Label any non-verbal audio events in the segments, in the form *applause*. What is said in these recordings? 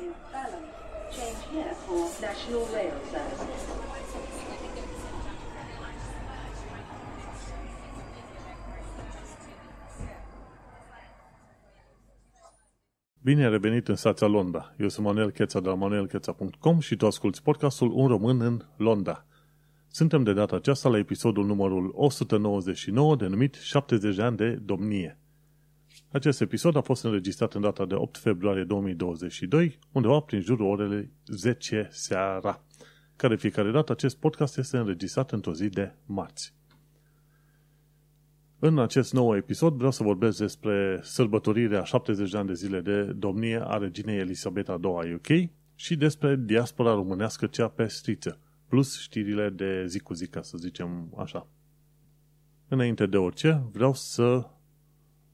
in Balham. Change here for National Rail Services. Bine ai revenit în stația Londra. Eu sunt Manuel Cheța de la manuelcheța.com și tu asculti podcastul Un român în Londra. Suntem de data aceasta la episodul numărul 199 denumit 70 de ani de domnie. Acest episod a fost înregistrat în data de 8 februarie 2022, undeva prin jurul orele 10 seara. Care fiecare dată acest podcast este înregistrat într-o zi de marți. În acest nou episod vreau să vorbesc despre sărbătorirea 70 de ani de zile de domnie a reginei Elisabeta II a UK și despre diaspora românească cea pe striță, plus știrile de zi cu zi, ca să zicem așa. Înainte de orice, vreau să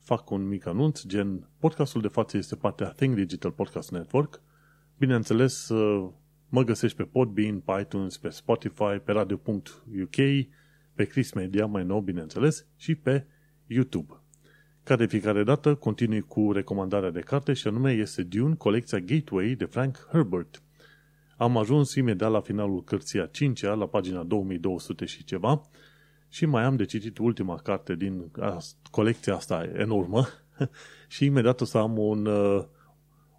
fac un mic anunț, gen podcastul de față este partea Think Digital Podcast Network. Bineînțeles, mă găsești pe Podbean, pe iTunes, pe Spotify, pe radio.uk, pe Chris Media, mai nou, bineînțeles, și pe YouTube. Ca de fiecare dată, continui cu recomandarea de carte și anume este Dune, colecția Gateway de Frank Herbert. Am ajuns imediat la finalul cărții a 5 la pagina 2200 și ceva, și mai am de citit ultima carte din colecția asta enormă *laughs* și imediat o să am un, uh,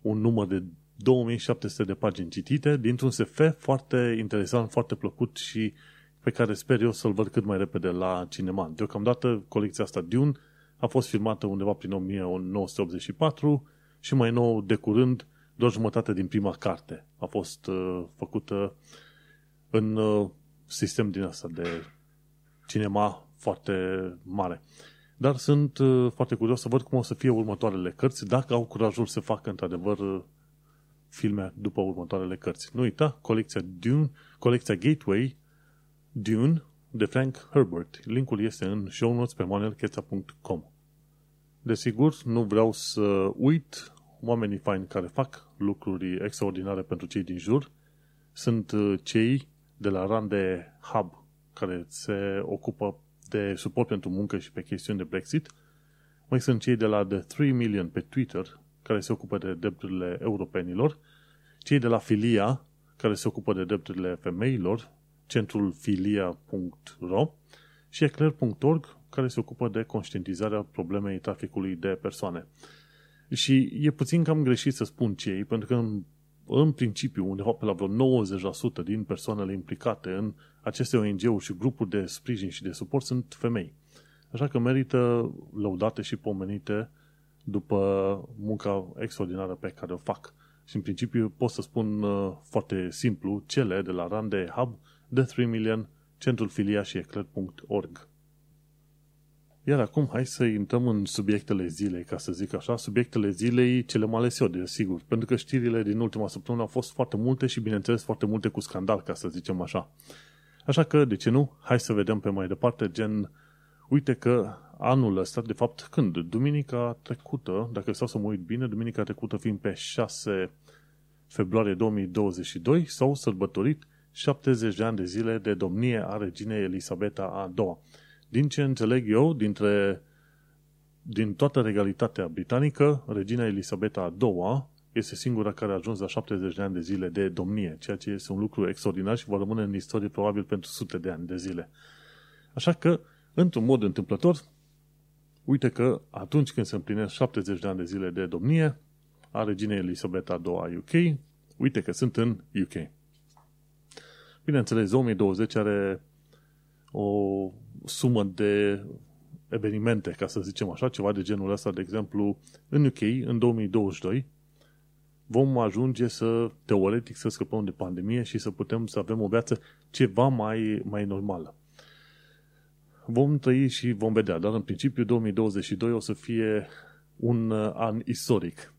un număr de 2700 de pagini citite dintr-un SF foarte interesant, foarte plăcut și pe care sper eu să-l văd cât mai repede la cinema. Deocamdată colecția asta Dune a fost filmată undeva prin 1984 și mai nou de curând doar jumătate din prima carte a fost uh, făcută în uh, sistem din asta de cinema foarte mare. Dar sunt uh, foarte curios să văd cum o să fie următoarele cărți, dacă au curajul să facă într-adevăr uh, filme după următoarele cărți. Nu uita, colecția Dune, colecția Gateway Dune de Frank Herbert. Linkul este în show notes pe manuelcheța.com Desigur, nu vreau să uit oamenii faini care fac lucruri extraordinare pentru cei din jur. Sunt uh, cei de la Rande Hub, care se ocupă de suport pentru muncă și pe chestiuni de Brexit. Mai sunt cei de la The 3 Million pe Twitter, care se ocupă de drepturile europenilor, cei de la Filia, care se ocupă de drepturile femeilor, centrul filia.ro și eclair.org, care se ocupă de conștientizarea problemei traficului de persoane. Și e puțin cam greșit să spun cei, pentru că în, în principiu, undeva pe la vreo 90% din persoanele implicate în aceste ONG-uri și grupuri de sprijin și de suport sunt femei. Așa că merită lăudate și pomenite după munca extraordinară pe care o fac. Și în principiu pot să spun uh, foarte simplu cele de la Rande Hub, The 3 Million, Centrul Filia și Eclair.org. Iar acum hai să intrăm în subiectele zilei, ca să zic așa, subiectele zilei cele mai ales eu, desigur, pentru că știrile din ultima săptămână au fost foarte multe și, bineînțeles, foarte multe cu scandal, ca să zicem așa. Așa că, de ce nu? Hai să vedem pe mai departe, gen, uite că anul ăsta, de fapt, când? Duminica trecută, dacă stau să mă uit bine, duminica trecută fiind pe 6 februarie 2022, s-au sărbătorit 70 de ani de zile de domnie a reginei Elisabeta a II. Din ce înțeleg eu, dintre, din toată regalitatea britanică, regina Elisabeta a II este singura care a ajuns la 70 de ani de zile de domnie, ceea ce este un lucru extraordinar și va rămâne în istorie probabil pentru sute de ani de zile. Așa că, într-un mod întâmplător, uite că atunci când se împlinesc 70 de ani de zile de domnie a reginei Elisabeta II a UK, uite că sunt în UK. Bineînțeles, 2020 are o sumă de evenimente, ca să zicem așa, ceva de genul ăsta, de exemplu, în UK, în 2022, vom ajunge să, teoretic, să scăpăm de pandemie și să putem să avem o viață ceva mai, mai normală. Vom trăi și vom vedea, dar în principiu 2022 o să fie un uh, an istoric.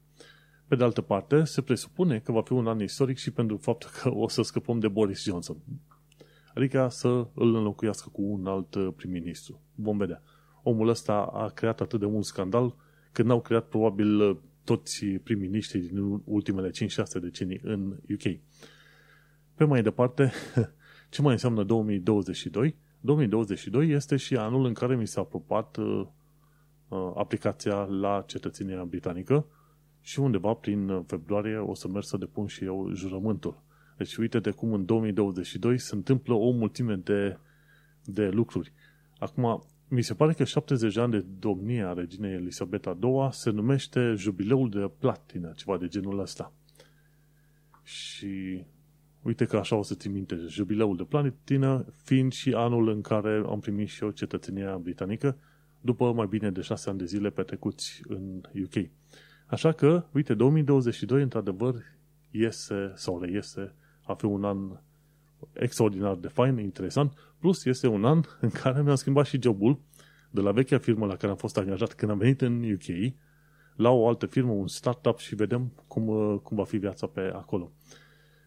Pe de altă parte, se presupune că va fi un an istoric și pentru faptul că o să scăpăm de Boris Johnson. Adică să îl înlocuiască cu un alt uh, prim-ministru. Vom vedea. Omul ăsta a creat atât de mult scandal că n-au creat probabil uh, toți prim-ministrii din ultimele 5-6 decenii în UK. Pe mai departe, *laughs* ce mai înseamnă 2022? 2022 este și anul în care mi s-a aprobat uh, uh, aplicația la cetățenia britanică, și undeva prin februarie o să merg să depun și eu jurământul. Deci uite de cum în 2022 se întâmplă o mulțime de, de lucruri. Acum, mi se pare că 70 de ani de domnie a reginei Elisabeta II se numește jubileul de platină, ceva de genul ăsta. Și uite că așa o să țin minte, jubileul de platină fiind și anul în care am primit și eu cetățenia britanică după mai bine de 6 ani de zile petrecuți în UK. Așa că, uite, 2022 într-adevăr iese sau reiese a fi un an extraordinar de fain, interesant, plus este un an în care mi-am schimbat și jobul de la vechea firmă la care am fost angajat când am venit în UK la o altă firmă, un startup și vedem cum, cum va fi viața pe acolo.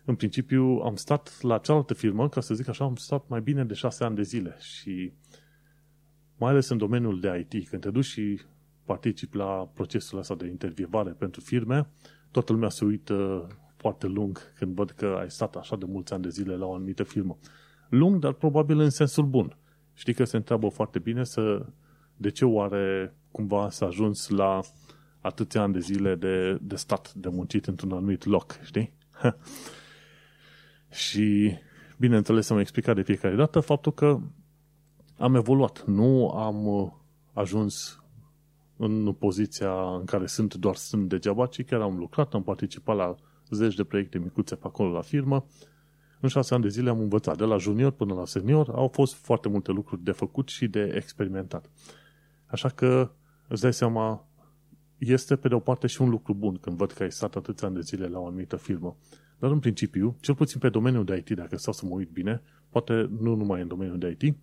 În principiu am stat la cealaltă firmă, ca să zic așa, am stat mai bine de șase ani de zile și mai ales în domeniul de IT, când te duci și participi la procesul ăsta de intervievare pentru firme, toată lumea se uită foarte lung când văd că ai stat așa de mulți ani de zile la o anumită firmă. Lung, dar probabil în sensul bun. Știi că se întreabă foarte bine să, de ce oare cumva s-a ajuns la atâția ani de zile de, de stat, de muncit într-un anumit loc, știi? *laughs* și, bineînțeles, am explicat de fiecare dată faptul că am evoluat. Nu am uh, ajuns în poziția în care sunt doar sunt degeaba, ci chiar am lucrat, am participat la zeci de proiecte micuțe pe acolo la firmă. În șase ani de zile am învățat, de la junior până la senior, au fost foarte multe lucruri de făcut și de experimentat. Așa că îți dai seama, este pe de o parte și un lucru bun când văd că ai stat atâția ani de zile la o anumită firmă. Dar în principiu, cel puțin pe domeniul de IT, dacă stau să mă uit bine, poate nu numai în domeniul de IT,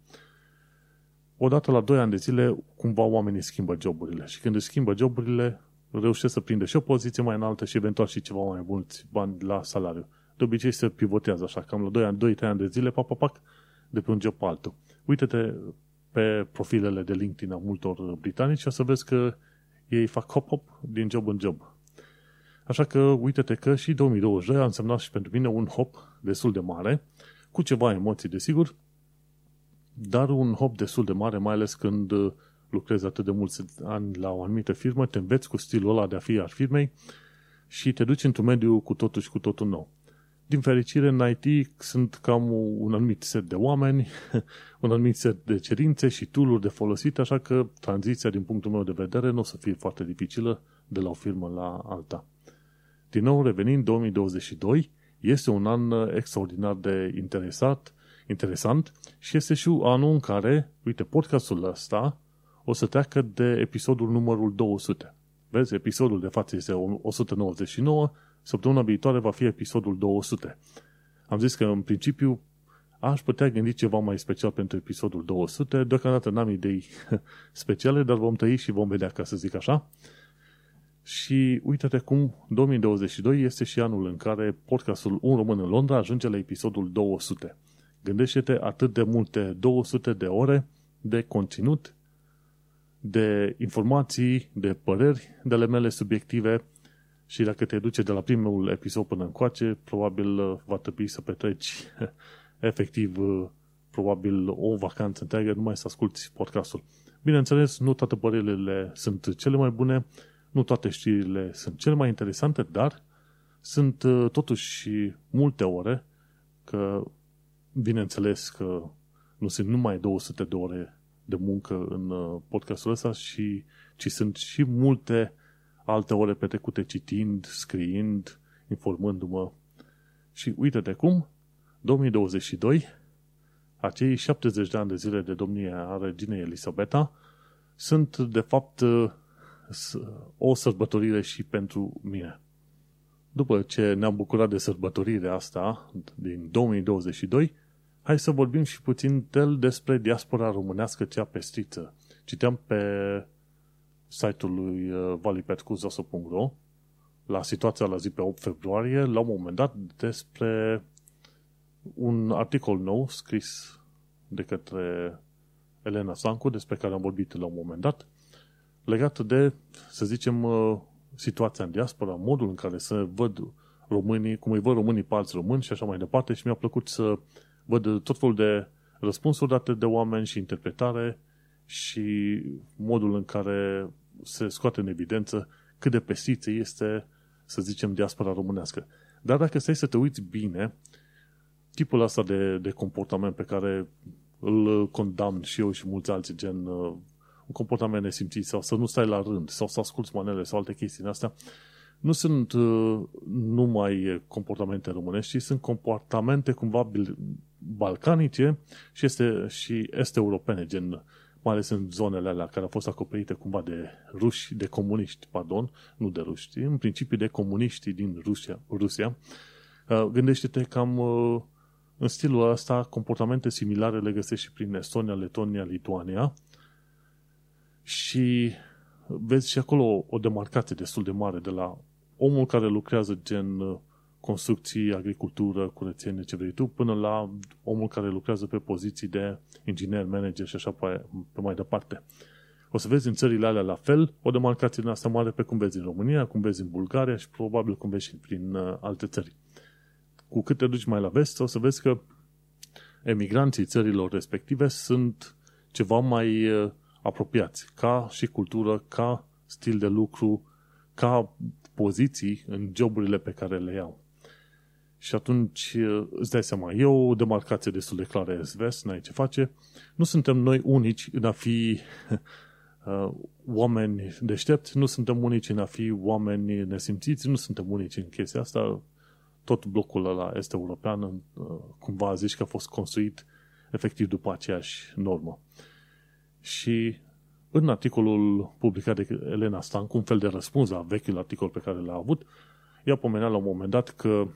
odată la 2 ani de zile, cumva oamenii schimbă joburile. Și când își schimbă joburile, reușesc să prinde și o poziție mai înaltă și eventual și ceva mai mulți bani la salariu. De obicei se pivotează așa, cam la 2 ani, 2-3 ani de zile, pac, pac, pac, de pe un job pe altul. Uite-te pe profilele de LinkedIn a multor britanici și o să vezi că ei fac hop-hop din job în job. Așa că uite-te că și 2022 a însemnat și pentru mine un hop destul de mare, cu ceva emoții, desigur, dar un hop destul de mare, mai ales când lucrezi atât de mulți ani la o anumită firmă, te înveți cu stilul ăla de a fi al firmei și te duci într-un mediu cu totul și cu totul nou. Din fericire, în IT sunt cam un anumit set de oameni, *laughs* un anumit set de cerințe și tool de folosit, așa că tranziția, din punctul meu de vedere, nu o să fie foarte dificilă de la o firmă la alta. Din nou, revenind, 2022 este un an extraordinar de interesat, interesant și este și anul în care, uite, podcastul ăsta o să treacă de episodul numărul 200. Vezi, episodul de față este 199, săptămâna viitoare va fi episodul 200. Am zis că în principiu aș putea gândi ceva mai special pentru episodul 200. Deocamdată n-am idei *laughs* speciale, dar vom tăi și vom vedea, ca să zic așa. Și uite-te cum 2022 este și anul în care podcastul Un Român în Londra ajunge la episodul 200. Gândește-te atât de multe 200 de ore de conținut de informații, de păreri de ale mele subiective și dacă te duce de la primul episod până încoace, probabil uh, va trebui să petreci *laughs* efectiv uh, probabil o vacanță întreagă numai să asculti podcastul. Bineînțeles, nu toate părerile sunt cele mai bune, nu toate știrile sunt cele mai interesante, dar sunt uh, totuși multe ore, că bineînțeles că nu sunt numai 200 de ore de muncă în uh, podcastul ăsta, și, ci sunt și multe alte ore petrecute citind, scriind, informându-mă. Și uite de cum, 2022, acei 70 de ani de zile de domnie a reginei Elisabeta sunt, de fapt, uh, o sărbătorire și pentru mine. După ce ne-am bucurat de sărbătorirea asta din 2022, Hai să vorbim și puțin del despre diaspora românească cea pestriță. Citeam pe site-ul lui uh, valipetcuzoso.ro la situația la zi pe 8 februarie, la un moment dat, despre un articol nou scris de către Elena Sancu, despre care am vorbit la un moment dat, legat de, să zicem, uh, situația în diaspora, modul în care se văd românii, cum îi văd românii pe alți români și așa mai departe și mi-a plăcut să văd tot felul de răspunsuri date de oameni și interpretare și modul în care se scoate în evidență cât de pestiță este să zicem, diaspora românească. Dar dacă stai să te uiți bine, tipul ăsta de, de comportament pe care îl condamn și eu și mulți alții, gen uh, un comportament nesimțit sau să nu stai la rând sau să asculți manele sau alte chestii în astea, nu sunt uh, numai comportamente românești, ci sunt comportamente cumva balcanice și, este, și este europene, gen mai ales în zonele alea care au fost acoperite cumva de ruși, de comuniști, pardon, nu de ruși, în principiu de comuniști din Rusia. Rusia. Uh, gândește-te cam uh, în stilul ăsta, comportamente similare le găsești și prin Estonia, Letonia, Lituania și vezi și acolo o demarcație destul de mare de la omul care lucrează gen uh, construcții, agricultură, curățenie, ce vrei tu, până la omul care lucrează pe poziții de inginer, manager și așa pe, pe mai departe. O să vezi în țările alea la fel, o demarcație din asta mare pe cum vezi în România, cum vezi în Bulgaria și probabil cum vezi și prin uh, alte țări. Cu cât te duci mai la vest, o să vezi că emigranții țărilor respective sunt ceva mai uh, apropiați, ca și cultură, ca stil de lucru, ca poziții în joburile pe care le iau. Și atunci îți dai seama, e o demarcație destul de clară est-vest, n-ai ce face. Nu suntem noi unici în a fi *laughs* uh, oameni deștepți, nu suntem unici în a fi oameni nesimțiți, nu suntem unici în chestia asta. Tot blocul ăla este european, uh, cumva zici că a fost construit efectiv după aceeași normă. Și în articolul publicat de Elena Stancu, un fel de răspuns la vechiul articol pe care l-a avut, ea pomenea la un moment dat că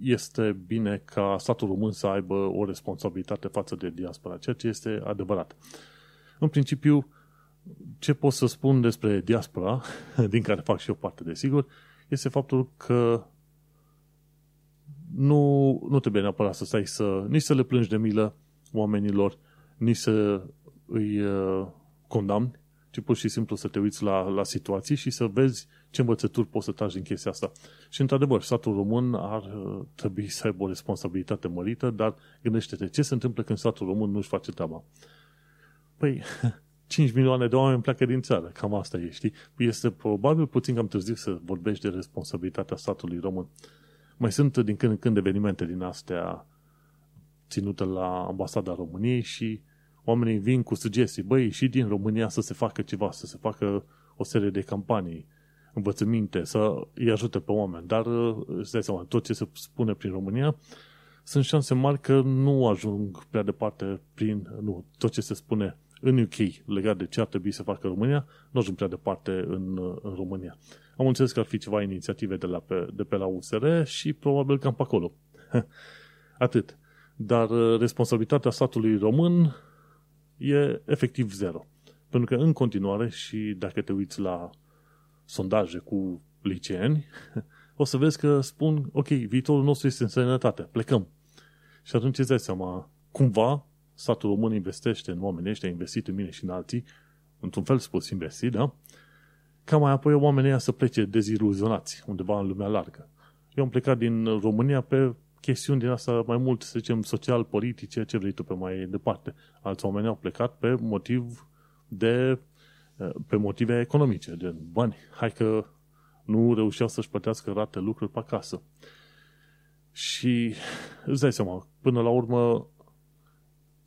este bine ca statul român să aibă o responsabilitate față de diaspora, ceea ce este adevărat. În principiu, ce pot să spun despre diaspora, *laughs* din care fac și eu parte, desigur, este faptul că nu, nu trebuie neapărat să stai să, nici să le plângi de milă oamenilor, nici să îi uh, condamni, ci pur și simplu să te uiți la, la situații și să vezi ce învățături poți să tragi din chestia asta. Și într-adevăr, statul român ar uh, trebui să aibă o responsabilitate mărită, dar gândește-te, ce se întâmplă când statul român nu-și face treaba? Păi, *laughs* 5 milioane de oameni pleacă din țară, cam asta e, știi? Este probabil puțin cam târziu să vorbești de responsabilitatea statului român. Mai sunt din când în când evenimente din astea ținute la ambasada României și oamenii vin cu sugestii, băi, și din România să se facă ceva, să se facă o serie de campanii, învățăminte, să îi ajute pe oameni. Dar, îți dai seama, tot ce se spune prin România, sunt șanse mari că nu ajung prea departe prin, nu, tot ce se spune în UK legat de ce ar trebui să facă România, nu ajung prea departe în, în România. Am înțeles că ar fi ceva inițiative de, la pe, de pe la USR și probabil cam pe acolo. *laughs* Atât. Dar responsabilitatea statului român e efectiv zero. Pentru că în continuare și dacă te uiți la sondaje cu liceeni, *laughs* o să vezi că spun, ok, viitorul nostru este în sănătate, plecăm. Și atunci îți dai seama, cumva, statul român investește în oamenii ăștia, investit în mine și în alții, într-un fel spus investit, da? Ca mai apoi oamenii ăia să plece deziluzionați undeva în lumea largă. Eu am plecat din România pe chestiuni din asta mai mult, să zicem, social-politice, ce vrei tu pe mai departe. Alți oameni au plecat pe motiv de pe motive economice, de bani. Hai că nu reușeau să-și plătească rate lucruri pe acasă. Și îți dai seama, până la urmă,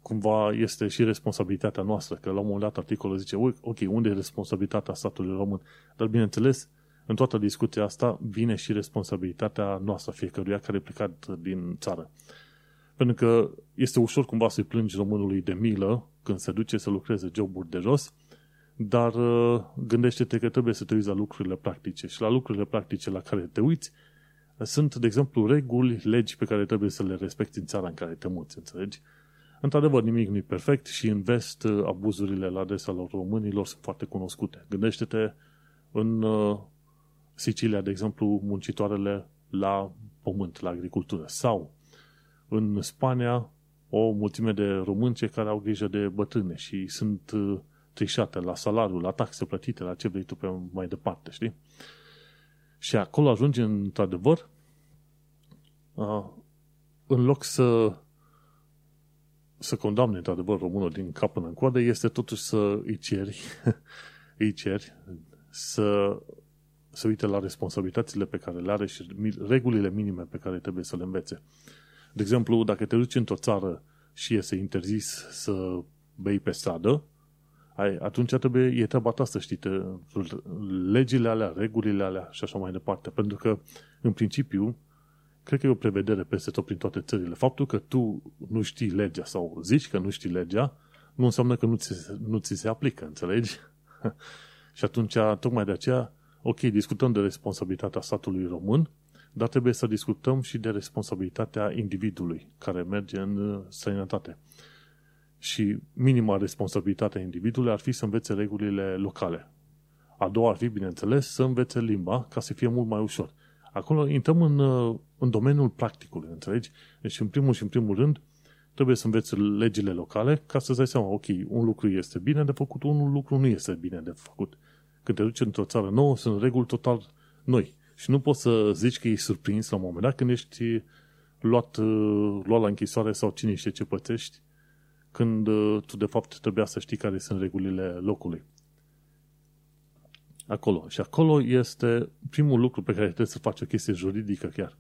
cumva este și responsabilitatea noastră, că la un moment dat articolul zice, ok, unde e responsabilitatea statului român? Dar bineînțeles, în toată discuția asta vine și responsabilitatea noastră fiecăruia care e plecat din țară. Pentru că este ușor cumva să-i plângi românului de milă când se duce să lucreze joburi de jos, dar uh, gândește-te că trebuie să te uiți la lucrurile practice și la lucrurile practice la care te uiți sunt, de exemplu, reguli, legi pe care trebuie să le respecti în țara în care te muți, înțelegi? Într-adevăr, nimic nu e perfect și în vest uh, abuzurile la adresa lor românilor sunt foarte cunoscute. Gândește-te în uh, Sicilia, de exemplu, muncitoarele la pământ, la agricultură. Sau în Spania, o mulțime de românce care au grijă de bătrâne și sunt uh, trișate la salariu, la taxe plătite, la ce vrei tu pe mai departe, știi? Și acolo ajungi într-adevăr uh, în loc să să condamne într-adevăr românul din cap până în coadă, este totuși să îi ceri, *laughs* îi ceri să se uite la responsabilitățile pe care le are și regulile minime pe care trebuie să le învețe. De exemplu, dacă te duci într-o țară și este interzis să bei pe stradă, ai, atunci trebuie, e treaba ta să știi te, legile alea, regulile alea și așa mai departe. Pentru că, în principiu, cred că e o prevedere peste tot prin toate țările. Faptul că tu nu știi legea sau zici că nu știi legea, nu înseamnă că nu ți, nu ți se aplică, înțelegi? *laughs* și atunci, tocmai de aceea, ok, discutăm de responsabilitatea statului român, dar trebuie să discutăm și de responsabilitatea individului care merge în uh, străinătate. Și minima responsabilitatea individului ar fi să învețe regulile locale. A doua ar fi, bineînțeles, să învețe limba ca să fie mult mai ușor. Acolo intrăm în, uh, în domeniul practicului, înțelegi? Deci, în primul și în primul rând, trebuie să înveți legile locale ca să-ți dai seama, ok, un lucru este bine de făcut, un lucru nu este bine de făcut. Când te duci într-o țară nouă, sunt reguli total noi. Și nu poți să zici că ești surprins la un moment dat când ești luat, uh, luat la închisoare sau cine știe ce pățești, când uh, tu de fapt trebuia să știi care sunt regulile locului. Acolo. Și acolo este primul lucru pe care trebuie să faci o chestie juridică chiar.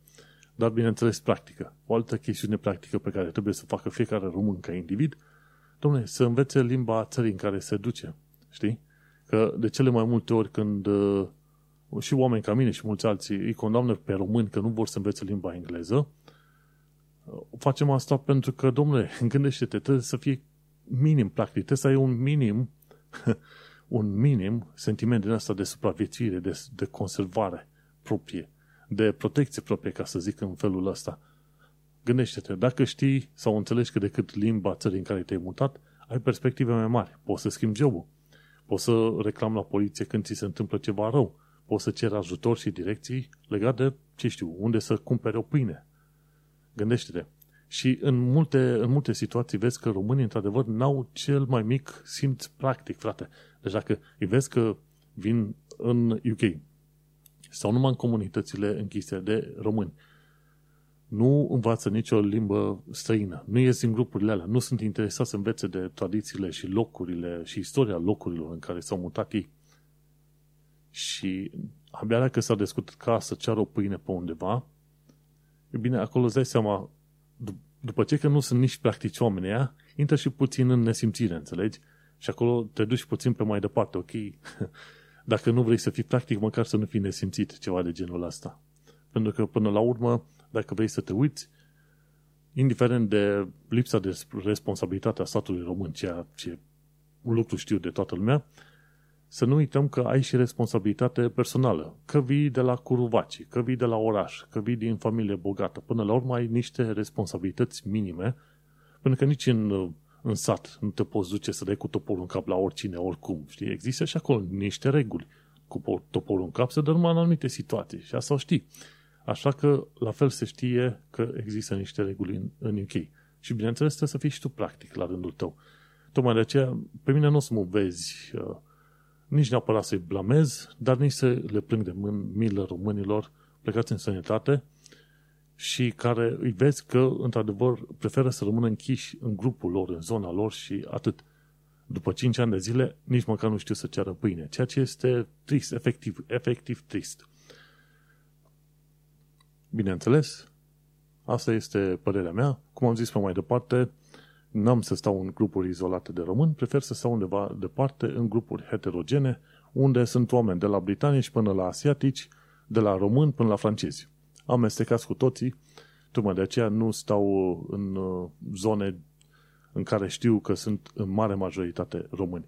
Dar, bineînțeles, practică. O altă chestiune practică pe care trebuie să facă fiecare român ca individ, domnule, să învețe limba țării în care se duce. Știi? Că de cele mai multe ori când uh, și oameni ca mine și mulți alții îi condamnă pe români că nu vor să învețe limba engleză, uh, facem asta pentru că, domnule, *laughs* gândește-te, trebuie să fie minim practic, trebuie să ai un minim *laughs* un minim sentiment din asta de supraviețuire, de, de conservare proprie, de protecție proprie, ca să zic în felul ăsta. Gândește-te, dacă știi sau înțelegi că decât limba țării în care te-ai mutat, ai perspective mai mari. Poți să schimbi jobul. Poți să reclam la poliție când ți se întâmplă ceva rău. Poți să ceri ajutor și direcții legat de, ce știu, unde să cumpere o pâine. Gândește-te. Și în multe, în multe situații vezi că românii, într-adevăr, n-au cel mai mic simț practic, frate. Deci dacă îi vezi că vin în UK sau numai în comunitățile închise de români, nu învață nicio limbă străină, nu ies din grupurile alea, nu sunt interesați să învețe de tradițiile și locurile și istoria locurilor în care s-au mutat ei. Și abia dacă s-a discutat ca să ceară o pâine pe undeva, e bine, acolo îți dai seama, după ce că nu sunt nici practici oamenii aia, intră și puțin în nesimțire, înțelegi? Și acolo te duci puțin pe mai departe, ok? *laughs* Dacă nu vrei să fii practic, măcar să nu fii nesimțit, ceva de genul ăsta. Pentru că, până la urmă, dacă vrei să te uiți, indiferent de lipsa de responsabilitate a statului român, ceea ce un lucru știu de toată lumea, să nu uităm că ai și responsabilitate personală. Că vii de la Curuvaci, că vii de la oraș, că vii din familie bogată. Până la urmă ai niște responsabilități minime, pentru că nici în, în sat nu te poți duce să dai cu toporul în cap la oricine, oricum. Știi? Există și acolo niște reguli. Cu toporul în cap se dă numai în anumite situații și asta o știi. Așa că la fel se știe că există niște reguli în, în UK. Și bineînțeles trebuie să fii și tu practic la rândul tău. Tocmai de aceea, pe mine nu o să mă vezi uh, nici neapărat să-i blamez, dar nici să le plâng de milă românilor plecați în sănătate și care îi vezi că, într-adevăr, preferă să rămână închiși în grupul lor, în zona lor și atât. După 5 ani de zile, nici măcar nu știu să ceară pâine, ceea ce este trist, efectiv, efectiv trist. Bineînțeles, asta este părerea mea. Cum am zis pe mai departe, n-am să stau în grupuri izolate de români, prefer să stau undeva departe, în grupuri heterogene, unde sunt oameni de la britanici până la asiatici, de la români până la francezi. Amestecați cu toții, tocmai de aceea nu stau în uh, zone în care știu că sunt în mare majoritate români.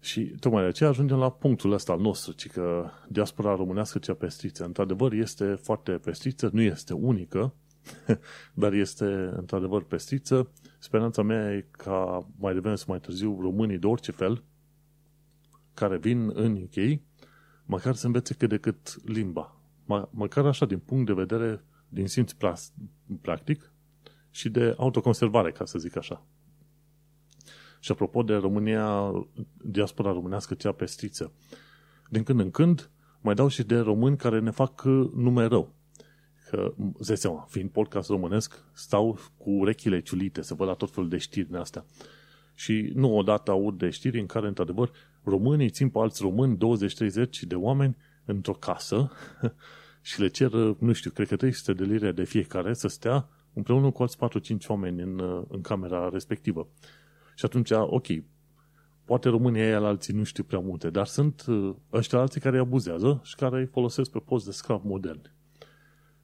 Și tocmai de aceea ajungem la punctul ăsta al nostru, ci că diaspora românească cea pestriță, într-adevăr, este foarte pestriță, nu este unică, *laughs* dar este într-adevăr pestriță. Speranța mea e ca mai devreme să mai târziu românii de orice fel care vin în UK, măcar să învețe cât de cât limba. Mă, măcar așa, din punct de vedere, din simț practic și de autoconservare, ca să zic așa. Și apropo de România, diaspora românească, cea pestriță, din când în când mai dau și de români care ne fac nume rău că, îți seama, fiind podcast românesc, stau cu urechile ciulite să văd la tot felul de știri din astea. Și nu odată aud de știri în care, într-adevăr, românii țin pe alți români, 20-30 de oameni, într-o casă *laughs* și le cer, nu știu, cred că 300 de lire de fiecare să stea împreună cu alți 4-5 oameni în, în camera respectivă. Și atunci, ok, poate România e alții nu știu prea multe, dar sunt uh, ăștia alții care îi abuzează și care îi folosesc pe post de sclav modern.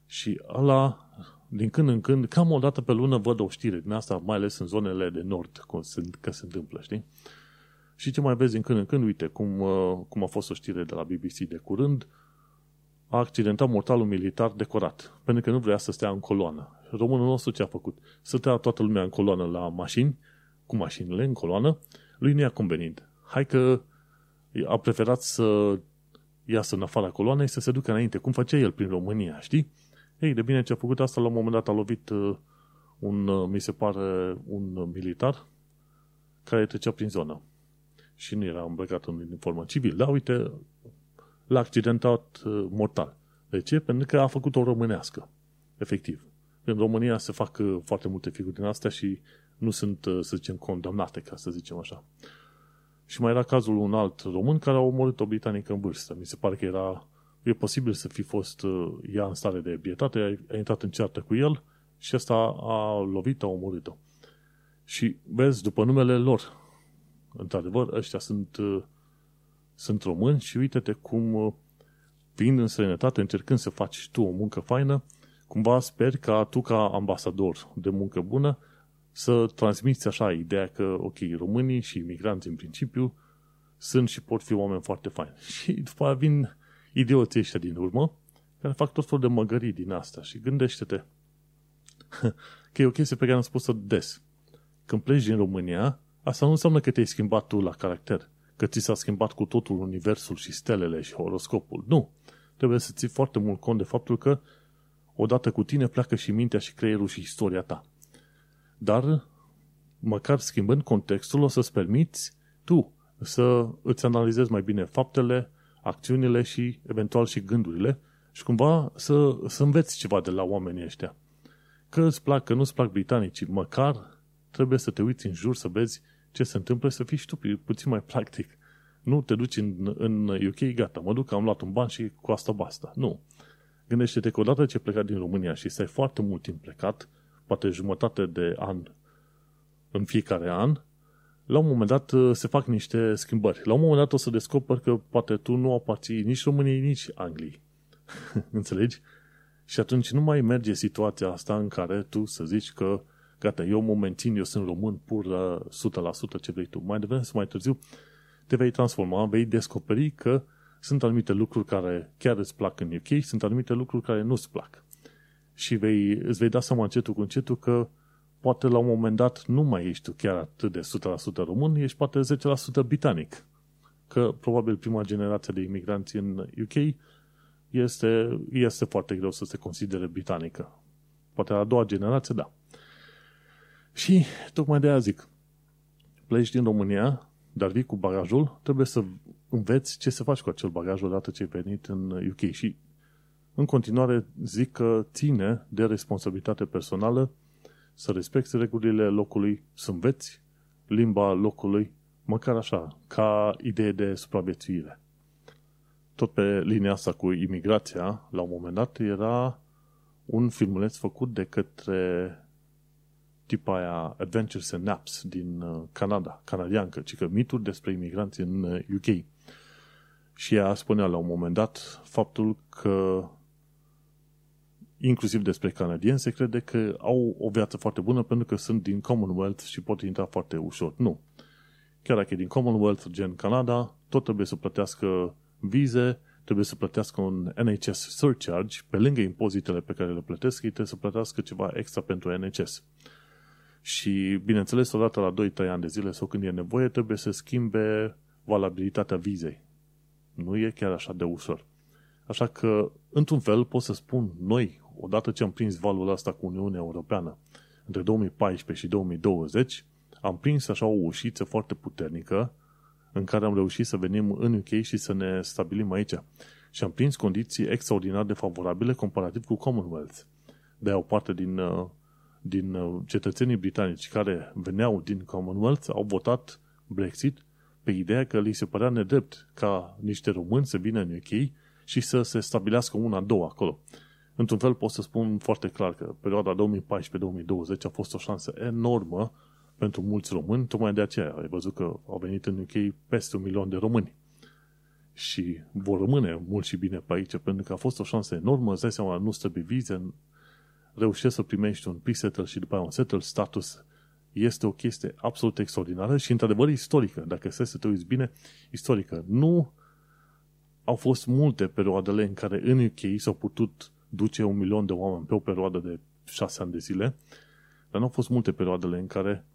Și ăla, din când în când, cam o dată pe lună văd o știre din asta, mai ales în zonele de nord, cum se, că se întâmplă, știi? Și ce mai vezi din când în când, uite, cum, uh, cum a fost o știre de la BBC de curând, a accidentat mortal un militar decorat, pentru că nu vrea să stea în coloană. Românul nostru ce a făcut? Stătea toată lumea în coloană la mașini, cu mașinile în coloană, lui nu i-a convenit. Hai că a preferat să iasă în afara coloanei să se ducă înainte, cum făcea el prin România, știi? Ei, de bine ce a făcut asta, la un moment dat a lovit uh, un, uh, mi se pare, un militar care trecea prin zonă. Și nu era îmbrăcat în uniformă civil. Da, uite, l-a accidentat uh, mortal. De ce? Pentru că a făcut o românească. Efectiv. În România se fac foarte multe figuri din astea și nu sunt, să zicem, condamnate, ca să zicem așa. Și mai era cazul un alt român care a omorât o britanică în vârstă. Mi se pare că era e posibil să fi fost uh, ea în stare de ebietate, a intrat în ceartă cu el și asta a lovit, a omorât-o. Și vezi, după numele lor, într-adevăr, ăștia sunt, uh, sunt români și uite-te cum, uh, fiind în străinătate, încercând să faci tu o muncă faină, cumva sper ca tu, ca ambasador de muncă bună, să transmiți așa ideea că, ok, românii și imigranții în principiu sunt și pot fi oameni foarte faini. *laughs* Și după aia vin idioții ăștia din urmă, care fac tot felul de măgării din asta și gândește-te *laughs* că e o chestie pe care am spus-o des. Când pleci din România, asta nu înseamnă că te-ai schimbat tu la caracter, că ți s-a schimbat cu totul universul și stelele și horoscopul. Nu. Trebuie să ții foarte mult cont de faptul că odată cu tine pleacă și mintea și creierul și istoria ta. Dar, măcar schimbând contextul, o să-ți permiți tu să îți analizezi mai bine faptele, acțiunile și eventual și gândurile și cumva să, să înveți ceva de la oamenii ăștia. Că îți plac, că nu-ți plac britanicii, măcar trebuie să te uiți în jur să vezi ce se întâmplă, să fii și tu puțin mai practic. Nu te duci în, în UK, gata, mă duc, am luat un ban și cu asta basta. Nu. Gândește-te că odată ce plecat din România și stai foarte mult timp plecat, poate jumătate de an în fiecare an, la un moment dat uh, se fac niște schimbări. La un moment dat o să descoperi că poate tu nu aparții nici României, nici Anglii. *laughs* Înțelegi? Și atunci nu mai merge situația asta în care tu să zici că gata, eu mă mențin, eu sunt român pur la 100% ce vrei tu. Mai devreme sau mai târziu te vei transforma, vei descoperi că sunt anumite lucruri care chiar îți plac în UK, sunt anumite lucruri care nu îți plac. Și vei, îți vei da seama încetul cu încetul că poate la un moment dat nu mai ești tu chiar atât de 100% român, ești poate 10% britanic. Că probabil prima generație de imigranți în UK este, este foarte greu să se considere britanică. Poate la a doua generație, da. Și tocmai de aia zic, pleci din România, dar vii cu bagajul, trebuie să înveți ce să faci cu acel bagaj odată ce ai venit în UK. Și în continuare zic că ține de responsabilitate personală să respecti regulile locului, să înveți limba locului, măcar așa, ca idee de supraviețuire. Tot pe linia asta cu imigrația, la un moment dat, era un filmuleț făcut de către tipa aia Adventures and Naps din uh, Canada, canadiancă, ci că mituri despre imigranți în UK. Uh, Și ea spunea la un moment dat faptul că inclusiv despre canadieni, se crede că au o viață foarte bună pentru că sunt din Commonwealth și pot intra foarte ușor. Nu. Chiar dacă e din Commonwealth, gen Canada, tot trebuie să plătească vize, trebuie să plătească un NHS surcharge, pe lângă impozitele pe care le plătesc, ei trebuie să plătească ceva extra pentru NHS. Și, bineînțeles, odată la 2-3 ani de zile sau când e nevoie, trebuie să schimbe valabilitatea vizei. Nu e chiar așa de ușor. Așa că, într-un fel, pot să spun, noi, odată ce am prins valul ăsta cu Uniunea Europeană, între 2014 și 2020, am prins așa o ușiță foarte puternică în care am reușit să venim în UK și să ne stabilim aici. Și am prins condiții extraordinar de favorabile comparativ cu Commonwealth. De o parte din, uh, din uh, cetățenii britanici care veneau din Commonwealth au votat Brexit pe ideea că li se părea nedrept ca niște români să vină în UK și să se stabilească una, două acolo. Într-un fel pot să spun foarte clar că perioada 2014-2020 a fost o șansă enormă pentru mulți români, tocmai de aceea ai văzut că au venit în UK peste un milion de români. Și vor rămâne mult și bine pe aici, pentru că a fost o șansă enormă, îți dai seama, nu trebuie vize, reușești să primești un pre-settle și după aia un settle status, este o chestie absolut extraordinară și într-adevăr istorică. Dacă să te uiți bine, istorică. Nu au fost multe perioadele în care în UK s-au putut duce un milion de oameni pe o perioadă de șase ani de zile, dar nu au fost multe perioadele în care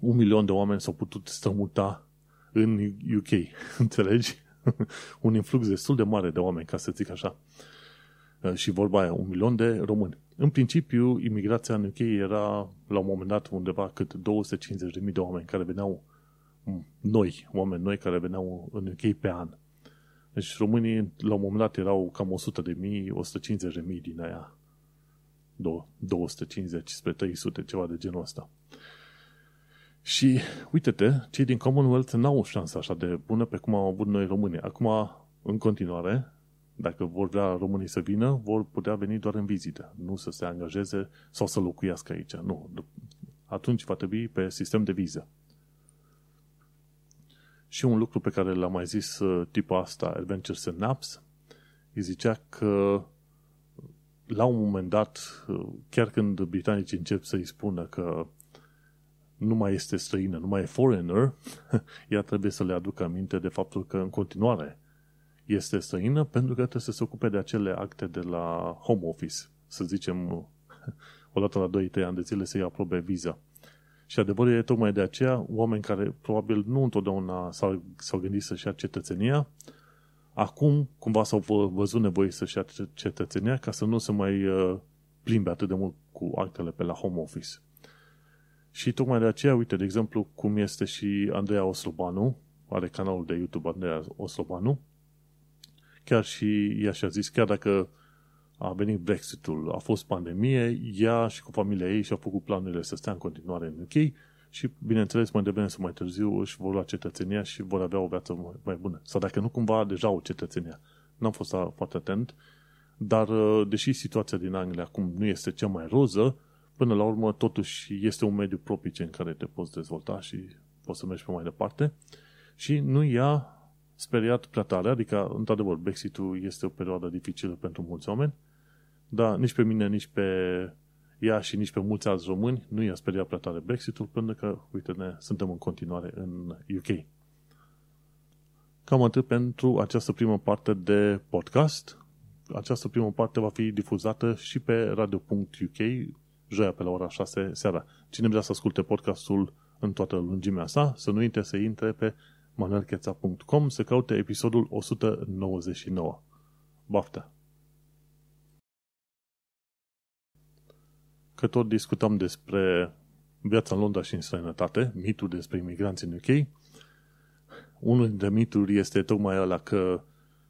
un milion de oameni s-au putut strămuta în UK. *laughs* Înțelegi? *laughs* un influx destul de mare de oameni, ca să zic așa. Uh, și vorba aia, un milion de români. În principiu, imigrația în UK era la un moment dat undeva cât 250.000 de oameni care veneau mm, noi, oameni noi care veneau în UK pe an. Deci românii la un moment dat erau cam 100 de mii, 150 de mii din aia. 250 spre 300, ceva de genul ăsta. Și uite-te, cei din Commonwealth n-au o șansă așa de bună pe cum au avut noi românii. Acum, în continuare, dacă vor vrea românii să vină, vor putea veni doar în vizită, nu să se angajeze sau să locuiască aici. Nu. Atunci va trebui pe sistem de viză. Și un lucru pe care l-a mai zis uh, tipul asta, Adventures and Naps, îi zicea că la un moment dat, uh, chiar când britanicii încep să-i spună că nu mai este străină, nu mai e foreigner, *laughs* ea trebuie să le aducă aminte de faptul că în continuare este străină pentru că trebuie să se ocupe de acele acte de la home office, să zicem, *laughs* odată la 2-3 ani de zile să-i aprobe viza. Și adevărul e tocmai de aceea, oameni care probabil nu întotdeauna s-au, s-au gândit să-și ia cetățenia, acum cumva s-au văzut nevoie să-și ia cetățenia ca să nu se mai uh, plimbe atât de mult cu actele pe la home office. Și tocmai de aceea, uite, de exemplu, cum este și Andreea Oslobanu, are canalul de YouTube Andreea Oslobanu, chiar și ea și-a zis, chiar dacă a venit Brexitul, a fost pandemie, ea și cu familia ei și-a făcut planurile să stea în continuare în UK și, bineînțeles, mai devreme sau mai târziu își vor lua cetățenia și vor avea o viață mai bună. Sau dacă nu cumva deja o cetățenia. N-am fost foarte atent, dar uh, deși situația din Anglia acum nu este cea mai roză, până la urmă totuși este un mediu propice în care te poți dezvolta și poți să mergi pe mai departe și nu ia speriat prea tare, adică, într-adevăr, Brexit-ul este o perioadă dificilă pentru mulți oameni, dar nici pe mine, nici pe ea și nici pe mulți alți români nu i-a speriat prea tare Brexit-ul, pentru că, uite-ne, suntem în continuare în UK. Cam atât pentru această primă parte de podcast. Această primă parte va fi difuzată și pe radio.uk joia pe la ora 6 seara. Cine vrea să asculte podcastul în toată lungimea sa, să nu uite să intre pe manuelcheța.com să caute episodul 199. Baftă! Că tot discutam despre viața în Londra și în străinătate, mitul despre imigranți în UK, unul dintre mituri este tocmai ăla că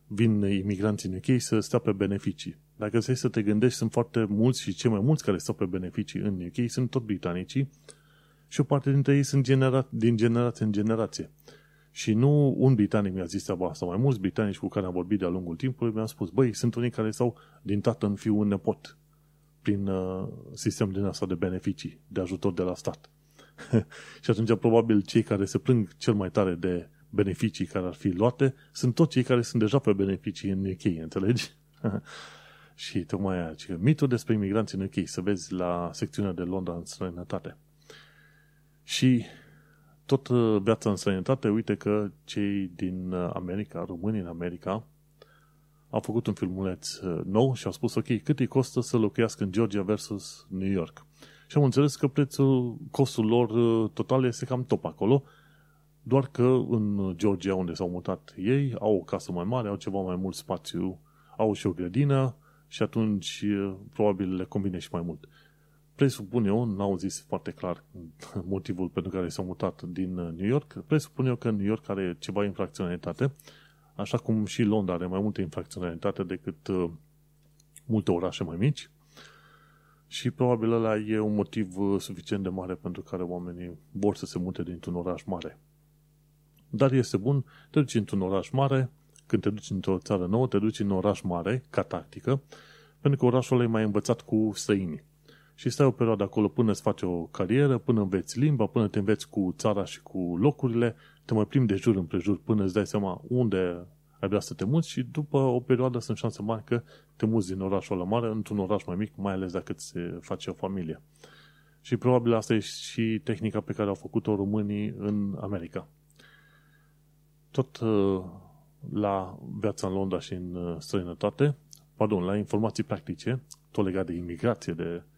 vin imigranții în UK să stea pe beneficii. Dacă să să te gândești, sunt foarte mulți și cei mai mulți care stau pe beneficii în UK sunt tot britanicii și o parte dintre ei sunt genera- din generație în generație. Și nu un britanic mi-a zis treaba asta, mai mulți britanici cu care am vorbit de-a lungul timpului mi-au spus, băi, sunt unii care stau din tată în fiu în nepot prin uh, sistem din asta de beneficii, de ajutor de la stat. *laughs* și atunci probabil cei care se plâng cel mai tare de beneficii care ar fi luate sunt toți cei care sunt deja pe beneficii în UK, înțelegi? *laughs* și tocmai aia, că mitul despre imigranți în UK, să vezi la secțiunea de Londra în străinătate. Și tot uh, viața în străinătate, uite că cei din uh, America, românii în America, au făcut un filmuleț uh, nou și au spus, ok, cât îi costă să locuiască în Georgia versus New York? Și am înțeles că prețul, costul lor total este cam top acolo, doar că în Georgia, unde s-au mutat ei, au o casă mai mare, au ceva mai mult spațiu, au și o grădină și atunci probabil le convine și mai mult presupun eu, n-au zis foarte clar *laughs* motivul pentru care s-au mutat din uh, New York, presupun eu că New York are ceva infracționalitate, așa cum și Londra are mai multă infracționalitate decât uh, multe orașe mai mici și probabil ăla e un motiv uh, suficient de mare pentru care oamenii vor să se mute dintr-un oraș mare. Dar este bun, te duci într-un oraș mare, când te duci într-o țară nouă, te duci în oraș mare, ca tactică, pentru că orașul ăla e mai învățat cu străinii. Și stai o perioadă acolo până îți faci o carieră, până înveți limba, până te înveți cu țara și cu locurile, te mai plimbi de jur împrejur până îți dai seama unde ai vrea să te muți și după o perioadă sunt șanse mari că te muți din orașul ăla mare într-un oraș mai mic, mai ales dacă îți face o familie. Și probabil asta e și tehnica pe care au făcut-o românii în America. Tot uh, la viața în Londra și în uh, străinătate, pardon, la informații practice, tot legat de imigrație, de uh,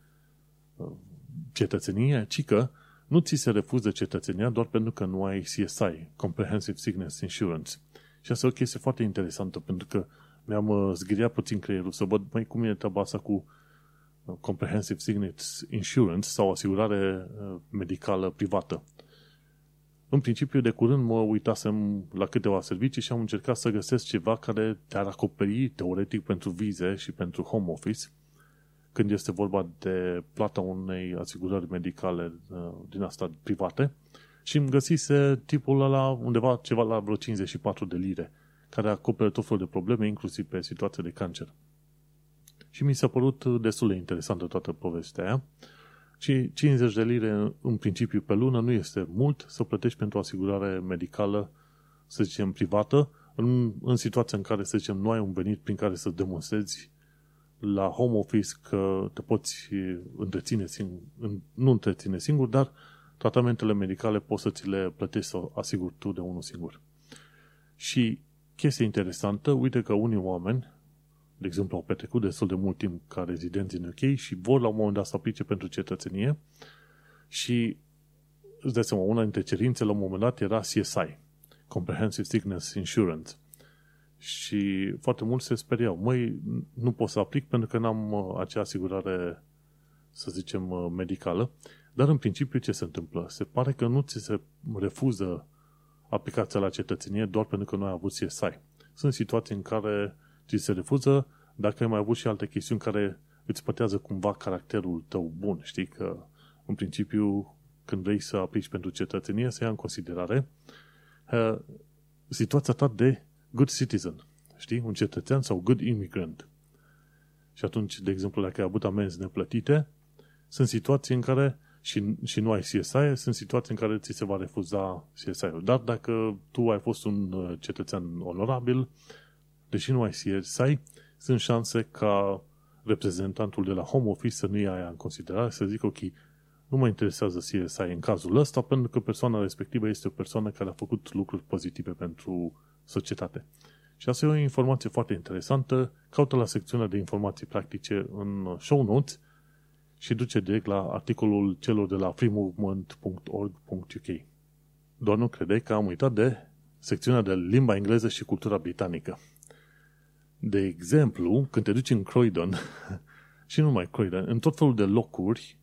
cetățenie, ci că nu ți se refuză cetățenia doar pentru că nu ai CSI, Comprehensive Sickness Insurance. Și asta e o chestie foarte interesantă, pentru că mi-am zgâriat puțin creierul să văd mai cum e treaba asta cu Comprehensive Sickness Insurance sau asigurare medicală privată. În principiu, de curând mă uitasem la câteva servicii și am încercat să găsesc ceva care te-ar acoperi teoretic pentru vize și pentru home office când este vorba de plata unei asigurări medicale uh, din asta private și îmi găsise tipul ăla undeva ceva la vreo 54 de lire care acoperă tot felul de probleme, inclusiv pe situații de cancer. Și mi s-a părut destul de interesantă toată povestea aia și 50 de lire în principiu pe lună nu este mult să plătești pentru o asigurare medicală, să zicem, privată, în, în situația în care, să zicem, nu ai un venit prin care să demonstrezi la home office că te poți întreține singur, nu întreține singur, dar tratamentele medicale poți să ți le plătești să asiguri tu de unul singur. Și chestia interesantă, uite că unii oameni de exemplu, au petrecut destul de mult timp ca rezidenți în UK și vor la un moment dat să aplice pentru cetățenie și îți dai seama, una dintre cerințe la un moment dat era CSI, Comprehensive Sickness Insurance. Și foarte mult se speriau. Măi, nu pot să aplic pentru că n-am uh, acea asigurare, să zicem, uh, medicală. Dar în principiu ce se întâmplă? Se pare că nu ți se refuză aplicația la cetățenie doar pentru că nu ai avut CSI. Sunt situații în care ți se refuză dacă ai mai avut și alte chestiuni care îți pătează cumva caracterul tău bun. Știi că, în principiu, când vrei să aplici pentru cetățenie, să ia în considerare uh, situația ta de good citizen. Știi? Un cetățean sau good immigrant. Și atunci, de exemplu, dacă ai avut amenzi neplătite, sunt situații în care și, și nu ai CSI, sunt situații în care ți se va refuza CSI-ul. Dar dacă tu ai fost un uh, cetățean onorabil, deși nu ai CSI, sunt șanse ca reprezentantul de la home office să nu ia aia în considerare, să zică, ok, nu mă interesează CSI în cazul ăsta, pentru că persoana respectivă este o persoană care a făcut lucruri pozitive pentru societate. Și asta e o informație foarte interesantă. Caută la secțiunea de informații practice în show notes și duce direct la articolul celor de la freemovement.org.uk. Doar nu crede că am uitat de secțiunea de limba engleză și cultura britanică. De exemplu, când te duci în Croydon, *laughs* și nu numai Croydon, în tot felul de locuri,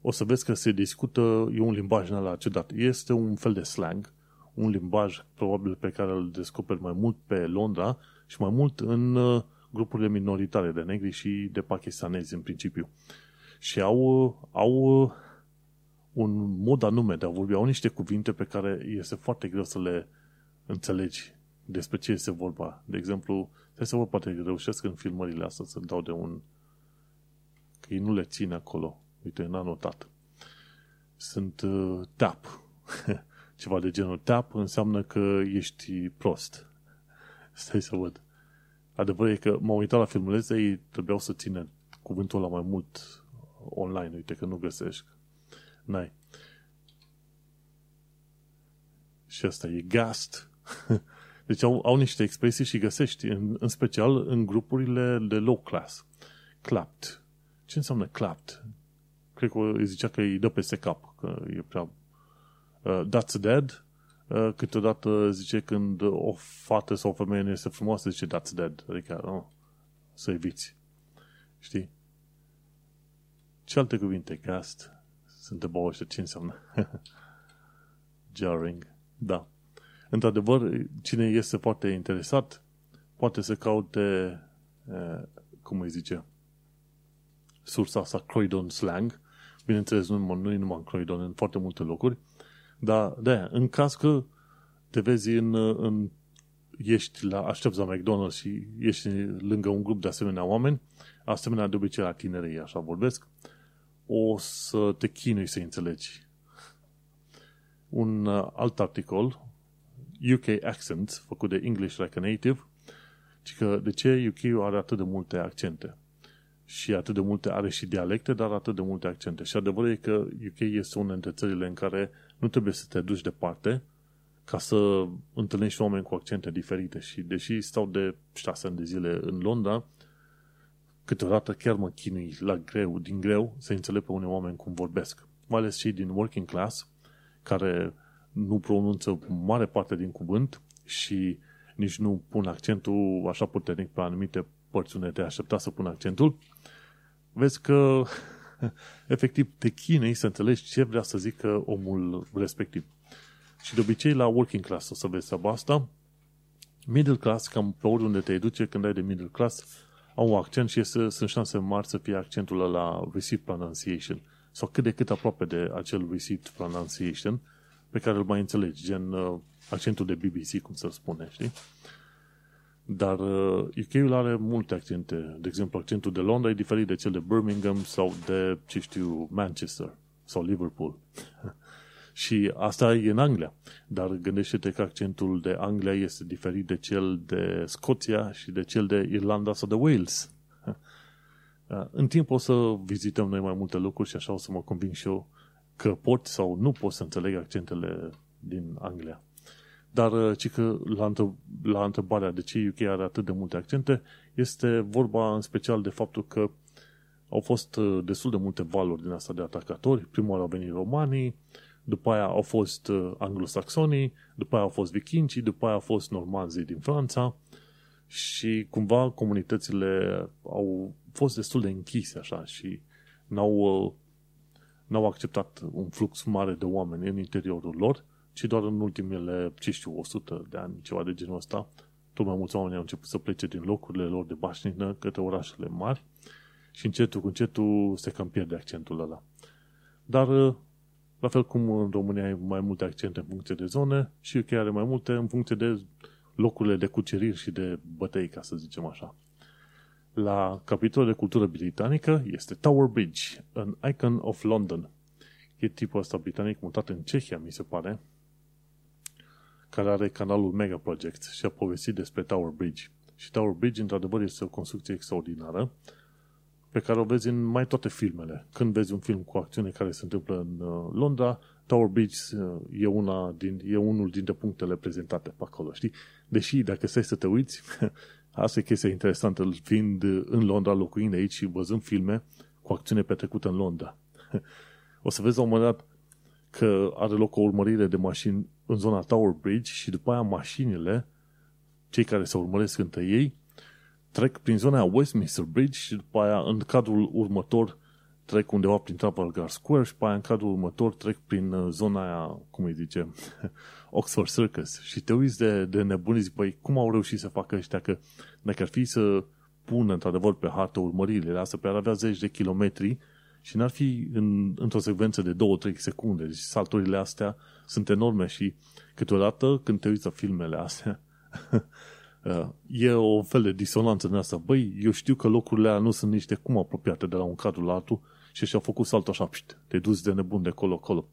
o să vezi că se discută, e un limbaj la ciudat. Este un fel de slang, un limbaj probabil pe care îl descoperi mai mult pe Londra și mai mult în uh, grupurile minoritare de negri și de pakistanezi în principiu. Și au, au uh, un mod anume de a vorbi, au niște cuvinte pe care este foarte greu să le înțelegi despre ce este vorba. De exemplu, Stai să vă poate reușesc în filmările astea să dau de un... Că ei nu le țin acolo. Uite, n-a notat. Sunt uh, tap. *laughs* Ceva de genul tap înseamnă că ești prost. Stai să văd. Adevărul e că m-am uitat la filmulețe, ei trebuiau să țină cuvântul ăla mai mult online. Uite că nu găsești. N-ai. Și asta e gast. *laughs* Deci au, au niște expresii și găsești, în, în special în grupurile de low class. Clapped. Ce înseamnă clapped? Cred că îi zicea că îi dă peste cap, că e prea... Uh, that's dead. Uh, câteodată zice când o fată sau o femeie nu este frumoasă, zice that's dead. Adică, oh, să eviți. Știi? Ce alte cuvinte? Cast. Sunt de ăștia, ce înseamnă? *laughs* Jarring. Da. Într-adevăr, cine este foarte interesat poate să caute, cum îi zice, sursa asta Croydon slang. Bineînțeles, nu, nu e numai în Croydon, în foarte multe locuri. Dar, de în caz că te vezi în, în ești la, aștepți la McDonald's și ești lângă un grup de asemenea oameni, asemenea de obicei la tinerii, așa vorbesc, o să te chinui să înțelegi. Un uh, alt articol, UK Accent, făcut de English Like a Native, ci că de ce UK are atât de multe accente și atât de multe, are și dialecte, dar atât de multe accente. Și adevărul e că UK este una dintre țările în care nu trebuie să te duci departe ca să întâlnești oameni cu accente diferite. Și deși stau de șase ani de zile în Londra, câteodată chiar mă chinui la greu, din greu, să înțeleg pe unii oameni cum vorbesc. Mai ales cei din working class, care nu pronunță mare parte din cuvânt și nici nu pun accentul așa puternic pe anumite părți unde te aștepta să pun accentul, vezi că *laughs* efectiv te chinei să înțelegi ce vrea să zică omul respectiv. Și de obicei la working class o să vezi treaba asta. Middle class, cam pe oriunde te duce când ai de middle class, au un accent și este, sunt șanse mari să fie accentul la received pronunciation sau cât de cât aproape de acel received pronunciation pe care îl mai înțelegi, gen uh, accentul de BBC, cum să spune, știi? Dar uh, UK-ul are multe accente. De exemplu, accentul de Londra e diferit de cel de Birmingham sau de, ce știu, Manchester sau Liverpool. *laughs* și asta e în Anglia. Dar gândește-te că accentul de Anglia este diferit de cel de Scoția și de cel de Irlanda sau de Wales. Uh, *laughs* în timp o să vizităm noi mai multe lucruri și așa o să mă conving și eu că pot sau nu pot să înțeleg accentele din Anglia. Dar uh, ci că la, la întrebarea de ce UK are atât de multe accente, este vorba în special de faptul că au fost uh, destul de multe valuri din asta de atacatori. Primul oară au venit romanii, după aia au fost uh, anglosaxonii, după aia au fost vikingii, după aia au fost normanzii din Franța și cumva comunitățile au fost destul de închise așa și n-au, n-au acceptat un flux mare de oameni în interiorul lor ci doar în ultimele, ce știu, 100 de ani, ceva de genul ăsta, tot mai mulți oameni au început să plece din locurile lor de bașnină către orașele mari și încetul cu încetul se cam pierde accentul ăla. Dar, la fel cum în România ai mai multe accente în funcție de zone, și UK are mai multe în funcție de locurile de cuceriri și de bătăi, ca să zicem așa. La capitolul de cultură britanică este Tower Bridge, an icon of London. E tipul ăsta britanic mutat în Cehia, mi se pare, care are canalul Mega Project și a povestit despre Tower Bridge. Și Tower Bridge, într-adevăr, este o construcție extraordinară pe care o vezi în mai toate filmele. Când vezi un film cu acțiune care se întâmplă în uh, Londra, Tower Bridge uh, e, una din, e unul dintre punctele prezentate pe acolo, știi? Deși, dacă stai să te uiți, *laughs* asta e chestia interesantă, fiind în Londra, locuind aici și văzând filme cu acțiune petrecută în Londra. *laughs* o să vezi la un moment dat că are loc o urmărire de mașini în zona Tower Bridge și după aia mașinile, cei care se urmăresc între ei, trec prin zona Westminster Bridge și după aia în cadrul următor trec undeva prin Trafalgar Square și după aia în cadrul următor trec prin uh, zona aia, cum îi zice, *laughs* Oxford Circus. Și te uiți de, de nebuni, zic, păi cum au reușit să facă ăștia că dacă ar fi să pună într-adevăr pe hartă urmăririle astea, pe ar avea zeci de kilometri și n-ar fi în, într-o secvență de 2-3 secunde. Deci salturile astea sunt enorme și câteodată când te uiți la filmele astea *laughs* uh, e o fel de disonanță în asta. Băi, eu știu că locurile alea nu sunt nici de cum apropiate de la un cadru la altul și și-au făcut saltul așa, pșt, te duci de nebun de acolo-acolo.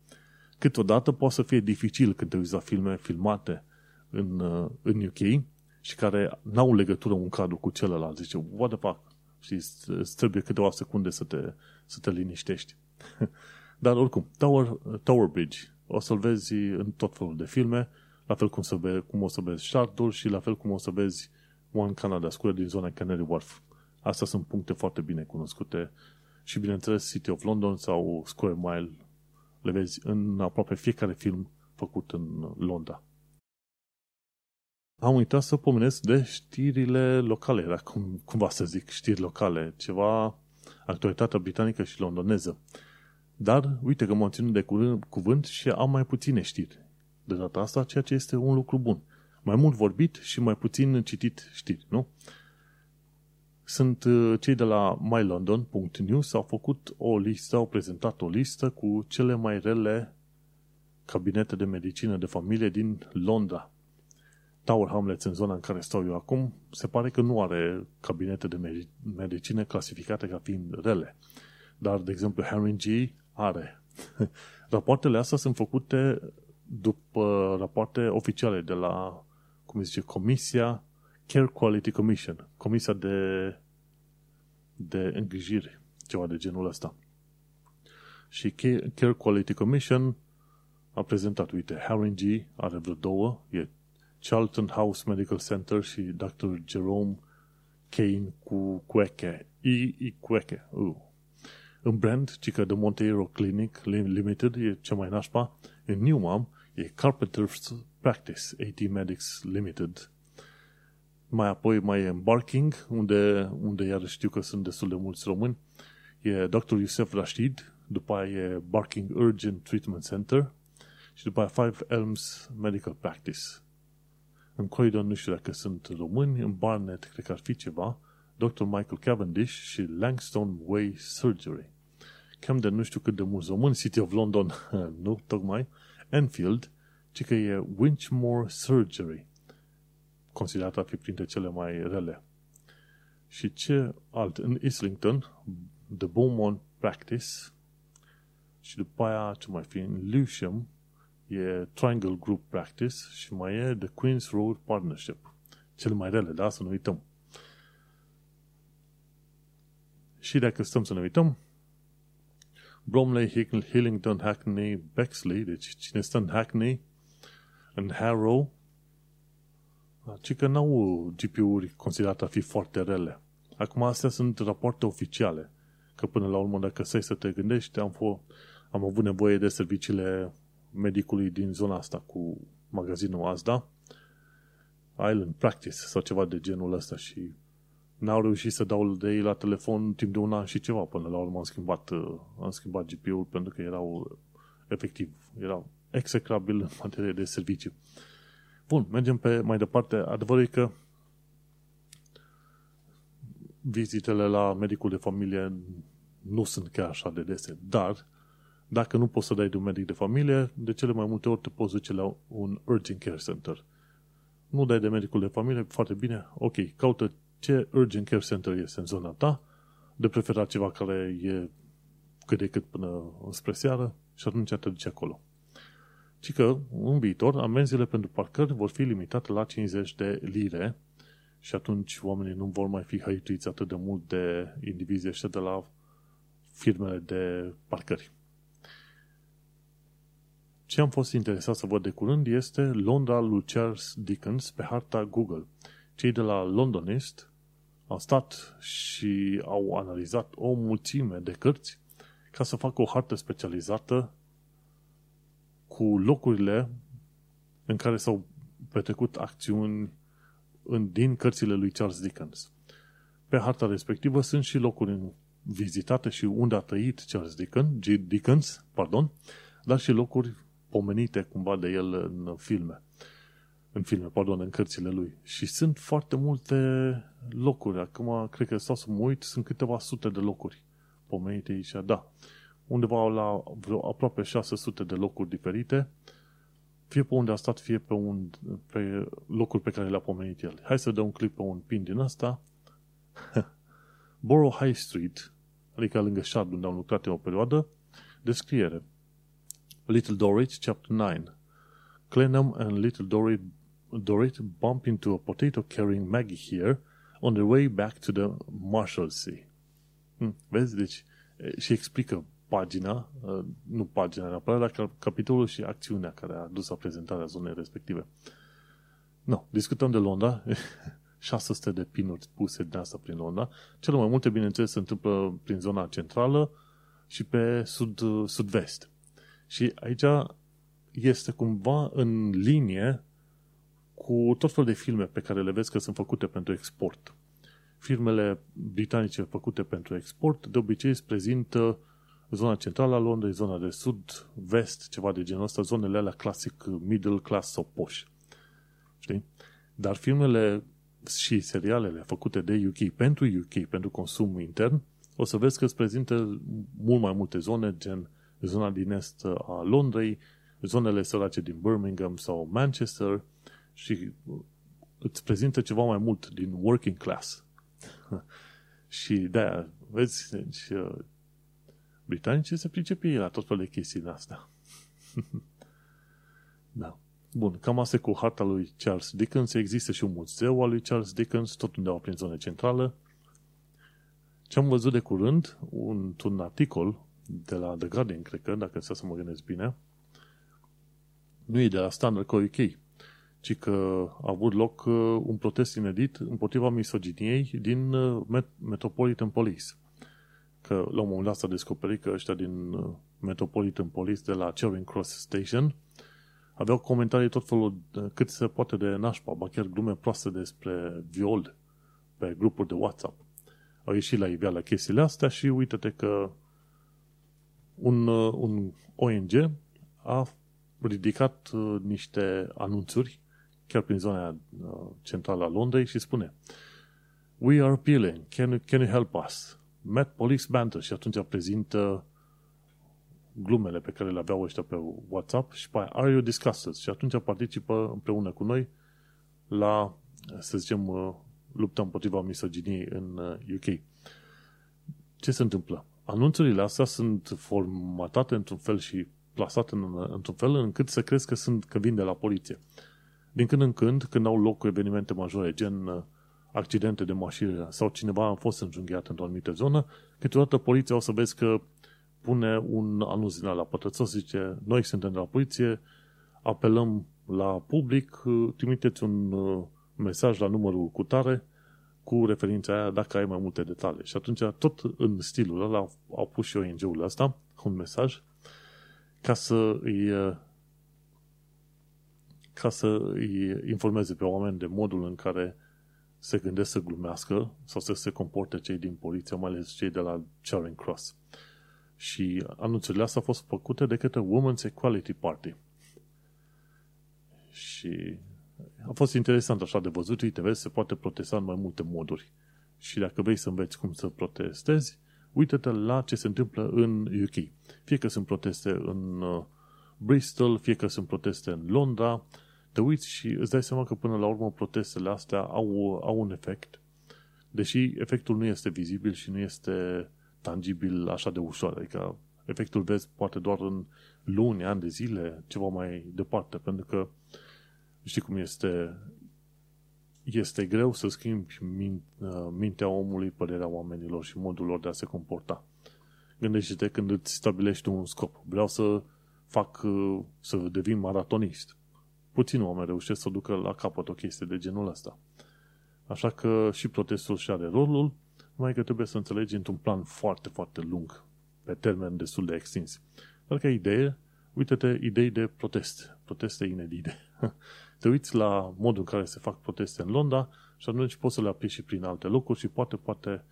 Câteodată poate să fie dificil când te uiți la filme filmate în, uh, în UK și care n-au legătură un cadru cu celălalt. Zice, what the fuck? Și îți trebuie câteva secunde să te, să te liniștești. *laughs* Dar oricum, Tower, Tower Bridge, o să-l vezi în tot felul de filme, la fel cum, să ve- cum o să vezi Shardul și la fel cum o să vezi One Canada Square din zona Canary Wharf. Astea sunt puncte foarte bine cunoscute și, bineînțeles, City of London sau Square Mile le vezi în aproape fiecare film făcut în Londra. Am uitat să pomenesc de știrile locale, era cum, cumva să zic știri locale, ceva actualitatea britanică și londoneză. Dar, uite că m-am ținut de cuvânt și am mai puține știri. De data asta, ceea ce este un lucru bun. Mai mult vorbit și mai puțin citit știri, nu? Sunt uh, cei de la mylondon.news au făcut o listă, au prezentat o listă cu cele mai rele cabinete de medicină de familie din Londra. Tower Hamlets în zona în care stau eu acum, se pare că nu are cabinete de medicină clasificate ca fiind rele. Dar, de exemplu, Henry G are. *laughs* Rapoartele astea sunt făcute după rapoarte oficiale de la, cum zice, Comisia Care Quality Commission, Comisia de, de îngrijire, ceva de genul ăsta. Și Care Quality Commission a prezentat, uite, Harry G are vreo două, e Charlton House Medical Center și Dr. Jerome Kane cu Cueche, I, I Cueche, uh. În brand, cică de Monteiro Clinic Limited, e cea mai nașpa. În Newham, e Carpenter's Practice, AT Medics Limited. Mai apoi mai e Barking, unde, unde iar știu că sunt destul de mulți români. E Dr. Yusef Rashid, după aia e Barking Urgent Treatment Center și după aia Five Elms Medical Practice. În Croydon nu știu dacă sunt români, în Barnet cred că ar fi ceva, Dr. Michael Cavendish și Langstone Way Surgery. Camden nu știu cât de mulți români, City of London, *laughs* nu, tocmai, Enfield, ci că e Winchmore Surgery, considerată a fi printre cele mai rele. Și ce alt? În Islington, The Beaumont Practice, și după aia, ce mai fi, în Lewisham, e Triangle Group Practice și mai e The Queen's Road Partnership. Cele mai rele, da? Să nu uităm. Și dacă stăm să ne uităm, Bromley, Hillington, Hackney, Bexley, deci cine stă în Hackney, în Harrow, ci că n-au GPU-uri considerate a fi foarte rele. Acum astea sunt rapoarte oficiale, că până la urmă dacă stai să te gândești, am, fost, am avut nevoie de serviciile medicului din zona asta cu magazinul Asda, Island Practice sau ceva de genul ăsta și n-au reușit să dau de ei la telefon timp de un an și ceva. Până la urmă am schimbat, uh, am schimbat GPU-ul pentru că erau efectiv, erau execrabil în materie de serviciu. Bun, mergem pe mai departe. Adevărul e că vizitele la medicul de familie nu sunt chiar așa de dese, dar dacă nu poți să dai de un medic de familie, de cele mai multe ori te poți duce la un urgent care center. Nu dai de medicul de familie, foarte bine, ok, caută ce urgent care center este în zona ta, de preferat ceva care e cât de cât până spre seară și atunci te duci acolo. Ci că, în viitor, amenziile pentru parcări vor fi limitate la 50 de lire și atunci oamenii nu vor mai fi hăituiți atât de mult de indivizii ăștia de la firmele de parcări. Ce am fost interesat să văd de curând este Londra lui Charles Dickens pe harta Google. Cei de la Londonist au stat și au analizat o mulțime de cărți ca să facă o hartă specializată cu locurile în care s-au petrecut acțiuni în, din cărțile lui Charles Dickens. Pe harta respectivă sunt și locuri vizitate și unde a trăit Charles Dickens, Dickens pardon, dar și locuri pomenite cumva de el în filme. În filme, pardon, în cărțile lui. Și sunt foarte multe locuri. Acum, cred că stau să mă uit, sunt câteva sute de locuri pomenite aici. Da, undeva la vreo aproape 600 de locuri diferite, fie pe unde a stat, fie pe, un, pe locuri pe care le-a pomenit el. Hai să dăm un click pe un pin din asta. *laughs* Borough High Street, adică lângă Shard, unde am lucrat eu o perioadă, descriere. Little Dorrit, Chapter 9. Clenham and Little Dorrit, Dorrit bump into a potato-carrying Maggie here on their way back to the Marshalsea. Hmm, vezi? Deci, și explică pagina, nu pagina neapărat, dar capitolul și acțiunea care a dus la prezentarea zonei respective. No, discutăm de Londra, *laughs* 600 de pinuri puse de asta prin Londra. Cele mai multe, bineînțeles, se întâmplă prin zona centrală și pe sud, sud-vest. Și aici este cumva în linie cu tot felul de filme pe care le vezi că sunt făcute pentru export. Filmele britanice făcute pentru export de obicei îți prezintă zona centrală a Londrei, zona de sud-vest, ceva de genul ăsta, zonele alea clasic middle class sau posh. Știi? Dar filmele și serialele făcute de UK pentru UK, pentru consum intern, o să vezi că îți prezintă mult mai multe zone, gen zona din est a Londrei, zonele sărace din Birmingham sau Manchester și îți prezintă ceva mai mult din working class. *laughs* și de vezi, deci, uh, britanicii se pricepe la tot felul de chestii astea. *laughs* da. Bun, cam asta cu harta lui Charles Dickens. Există și un muzeu al lui Charles Dickens, tot undeva prin zona centrală. Ce am văzut de curând, un, un articol de la The Guardian, cred că, dacă să mă gândesc bine, nu e de la Standard Co. UK, ci că a avut loc uh, un protest inedit împotriva misoginiei din uh, Metropolitan Police. Că la un moment dat s-a descoperit că ăștia din uh, Metropolitan Police de la Charing Cross Station aveau comentarii tot felul cât se poate de nașpa, ba chiar glume proaste despre viol pe grupuri de WhatsApp. Au ieșit la iveală chestiile astea și uite-te că un, un ONG a ridicat niște anunțuri chiar prin zona uh, centrală a Londrei și spune We are appealing, can you, can you help us? Met Police Banter și atunci prezintă glumele pe care le aveau ăștia pe WhatsApp și pe Are you disgusted? Și atunci participă împreună cu noi la, să zicem, uh, lupta împotriva misoginiei în UK. Uh, Ce se întâmplă? Anunțurile astea sunt formatate într-un fel și plasate în, într-un fel încât să crezi că, sunt, că vin de la poliție. Din când în când, când au loc evenimente majore, gen uh, accidente de mașină sau cineva a fost înjunghiat într-o anumită zonă, câteodată poliția o să vezi că pune un anunț din la pătrățos, zice, noi suntem de la poliție, apelăm la public, uh, trimiteți un uh, mesaj la numărul cu tare cu referința aia dacă ai mai multe detalii. Și atunci, tot în stilul ăla, au pus și ONG-ul ăsta un mesaj ca să îi ca să îi informeze pe oameni de modul în care se gândesc să glumească sau să se comporte cei din poliție, mai ales cei de la Charing Cross. Și anunțurile astea au fost făcute de către Women's Equality Party. Și a fost interesant așa de văzut, uite, vezi, se poate protesta în mai multe moduri. Și dacă vrei să înveți cum să protestezi, uite-te la ce se întâmplă în UK. Fie că sunt proteste în uh, Bristol, fie că sunt proteste în Londra, te uiți și îți dai seama că până la urmă protestele astea au, au un efect, deși efectul nu este vizibil și nu este tangibil așa de ușor. Adică efectul vezi poate doar în luni, ani de zile, ceva mai departe, pentru că știi cum este este greu să schimbi mintea omului, părerea oamenilor și modul lor de a se comporta. Gândește-te când îți stabilești un scop. Vreau să fac, să devin maratonist puțin oameni reușesc să ducă la capăt o chestie de genul ăsta. Așa că și protestul și are rolul, numai că trebuie să înțelegi într-un plan foarte, foarte lung, pe termen destul de extins. Dar ca idee, uite-te idei de protest, proteste inedite. *laughs* Te uiți la modul în care se fac proteste în Londra și atunci poți să le aplici și prin alte locuri și poate, poate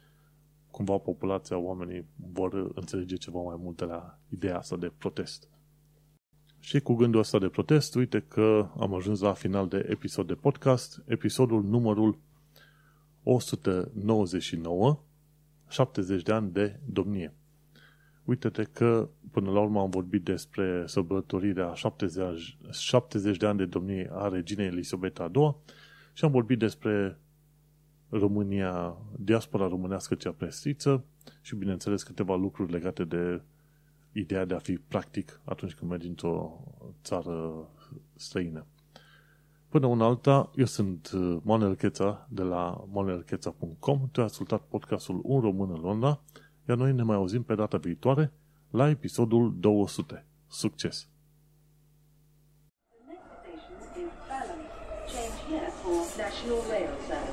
cumva populația, oamenii vor înțelege ceva mai mult de la ideea asta de protest. Și cu gândul ăsta de protest, uite că am ajuns la final de episod de podcast, episodul numărul 199, 70 de ani de domnie. Uite-te că până la urmă am vorbit despre sărbătorirea 70, 70 de ani de domnie a reginei Elisabeta II și am vorbit despre România, diaspora românească cea prestriță și bineînțeles câteva lucruri legate de ideea de a fi practic atunci când mergi într-o țară străină. Până una alta, eu sunt uh, Manuel Cheța de la manuelcheța.com. Tu ai ascultat podcastul Un Român în Londra, iar noi ne mai auzim pe data viitoare la episodul 200. Succes! Change here for National Rail Service.